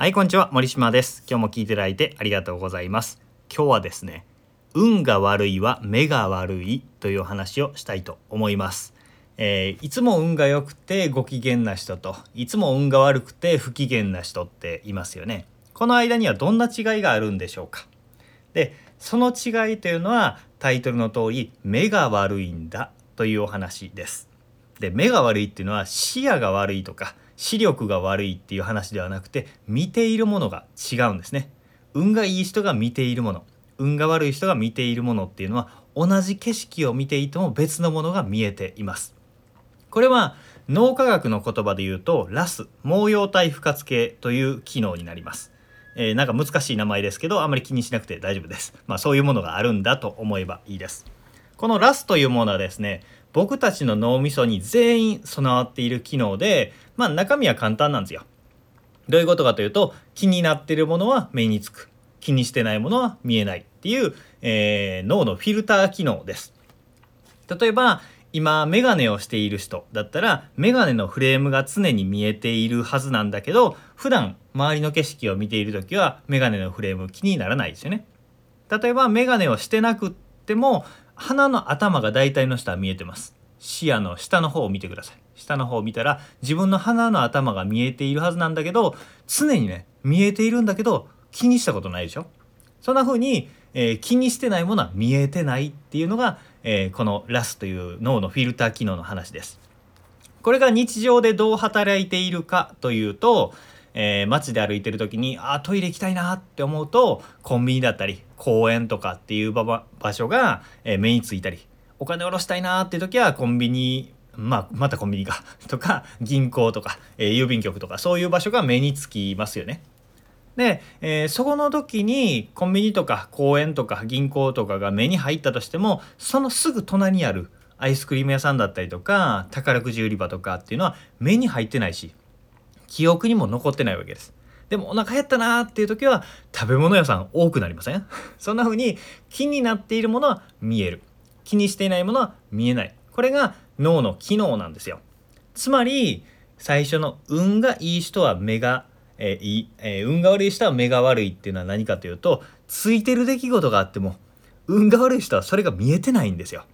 はい、こんにちは。森島です。今日も聞いていただいてありがとうございます。今日はですね、運が悪いは目が悪いというお話をしたいと思います。えーいつも運が良くてご機嫌な人といつも運が悪くて不機嫌な人っていますよね。この間にはどんな違いがあるんでしょうか。でその違いというのはタイトルの通り目が悪いんだというお話です。で目が悪いっていうのは視野が悪いとか視力が悪いっていう話ではなくて見ているものが違うんですね。運がいい人が見ているもの運が悪い人が見ているものっていうのは同じ景色を見ていても別のものが見えています。これは脳科学の言葉で言うとラス毛様体不活系という機能になります。えーなんか難しい名前ですけどあまり気にしなくて大丈夫です。まあそういうものがあるんだと思えばいいです。このラスというものはですね僕たちの脳みそに全員備わっている機能でまあ中身は簡単なんですよ。どういうことかというと気になっているものは目につく気にしてないものは見えないっていう、えー脳のフィルター機能です。例えば今メガネをしている人だったらメガネのフレームが常に見えているはずなんだけど普段周りの景色を見ている時はメガネのフレーム気にならないですよね。例えばメガネをしてなくっても鼻の頭が大体の人は見えてます。視野の下の方を見てください。下の方を見たら自分の鼻の頭が見えているはずなんだけど常にね見えているんだけど気にしたことないでしょ？そんな風に、えー気にしてないものは見えてないっていうのが、えーこのラスという脳のフィルター機能の話です。これが日常でどう働いているかというと、えー街で歩いてる時にあトイレ行きたいなって思うとコンビニだったり公園とかっていう場所が、えー目についたりお金下ろしたいなっていう時はコンビニまあ、またコンビニか とか銀行とか、えー郵便局とかそういう場所が目につきますよね。で、えーそこの時にコンビニとか公園とか銀行とかが目に入ったとしてもそのすぐ隣にあるアイスクリーム屋さんだったりとか宝くじ売り場とかっていうのは目に入ってないし記憶にも残ってないわけです。でもお腹減ったなーっていう時は食べ物屋さん多くなりません？そんな風に気になっているものは見える。気にしていないものは見えない。これが脳の機能なんですよ。つまり最初の運がいい人は目が、えーいい、えー運が悪い人は目が悪いっていうのは何かというとついてる出来事があっても運が悪い人はそれが見えてないんですよ。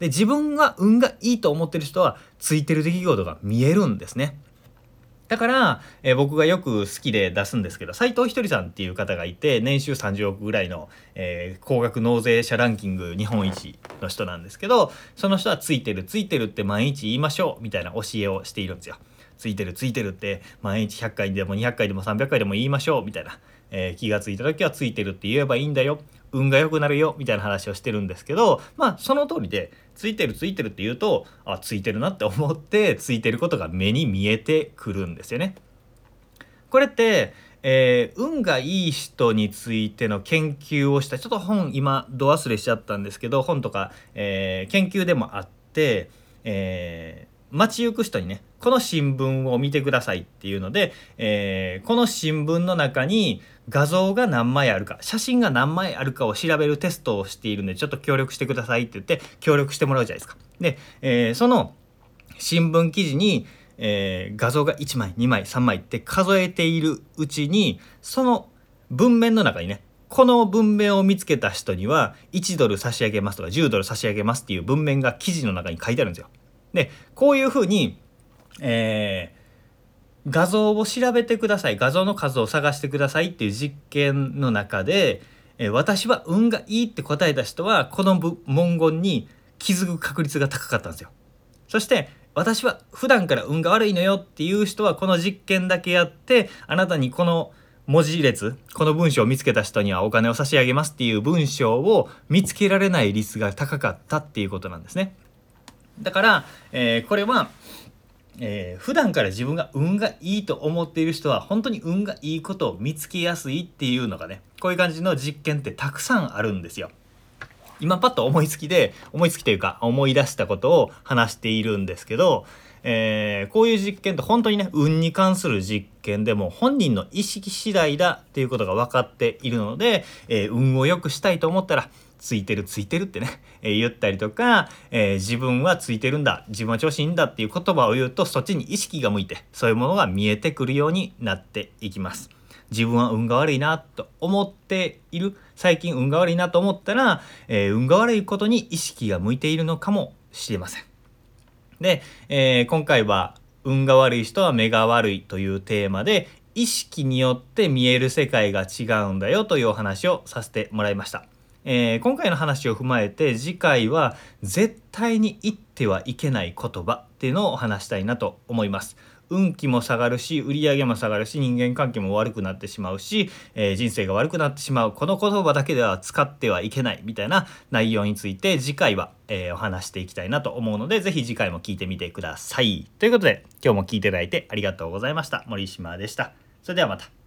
で自分が運がいいと思ってる人はついてる出来事が見えるんですね。だから、えー僕がよく好きで出すんですけど斉藤ひとりさんっていう方がいて年収30億ぐらいの、えー高額納税者ランキング日本一の人なんですけどその人は「ついてるついてる」って毎日言いましょうみたいな教えをしているんですよ。ついてるついてるって毎日100回でも200回でも300回でも言いましょうみたいな、えー気がついた時はついてるって言えばいいんだよ運が良くなるよみたいな話をしてるんですけどまあその通りでついてるついてるって言うとあついてるなって思ってついてることが目に見えてくるんですよね。これって、えー運がいい人についての研究をしたちょっと本今ど忘れしちゃったんですけど本とか、えー研究でもあって、えー街行く人にねこの新聞を見てくださいっていうので、えーこの新聞の中に画像が何枚あるか写真が何枚あるかを調べるテストをしているんでちょっと協力してくださいって言って協力してもらうじゃないですか。で、えーその新聞記事に、えー画像が1枚2枚3枚って数えているうちにその文面の中にねこの文面を見つけた人には1ドル差し上げますとか10ドル差し上げますっていう文面が記事の中に書いてあるんですよ。でこういうふうに、えー画像を調べてください画像の数を探してくださいっていう実験の中で、えー私は運がいいって答えた人はこの文言に気づく確率が高かったんですよ。そして私は普段から運が悪いのよっていう人はこの実験だけやってあなたにこの文字列この文章を見つけた人にはお金を差し上げますっていう文章を見つけられない率が高かったっていうことなんですね。だから、えーこれは、えー普段から自分が運がいいと思っている人は本当に運がいいことを見つけやすいっていうのがねこういう感じの実験ってたくさんあるんですよ。今パッと思いつきで思いつきというか思い出したことを話しているんですけど、えーこういう実験って本当にね運に関する実験でも本人の意識次第だっていうことが分かっているので、えー運を良くしたいと思ったらついてるついてるってね、えー言ったりとか、えー自分はついてるんだ自分は調子いいんだっていう言葉を言うとそっちに意識が向いてそういうものが見えてくるようになっていきます。自分は運が悪いなと思っている最近運が悪いなと思ったら、えー、運が悪いことに意識が向いているのかもしれません。で、えー、今回は運が悪い人は目が悪いというテーマで意識によって見える世界が違うんだよというお話をさせてもらいました。えー、今回の話を踏まえて次回は絶対に言ってはいけない言葉っていうのを話したいなと思います。運気も下がるし売り上げも下がるし人間関係も悪くなってしまうし、えー、人生が悪くなってしまうこの言葉だけでは使ってはいけないみたいな内容について次回は、えー、お話していきたいなと思うので是非次回も聞いてみてください。ということで今日も聞いていただいてありがとうございました。森島でした。それではまた。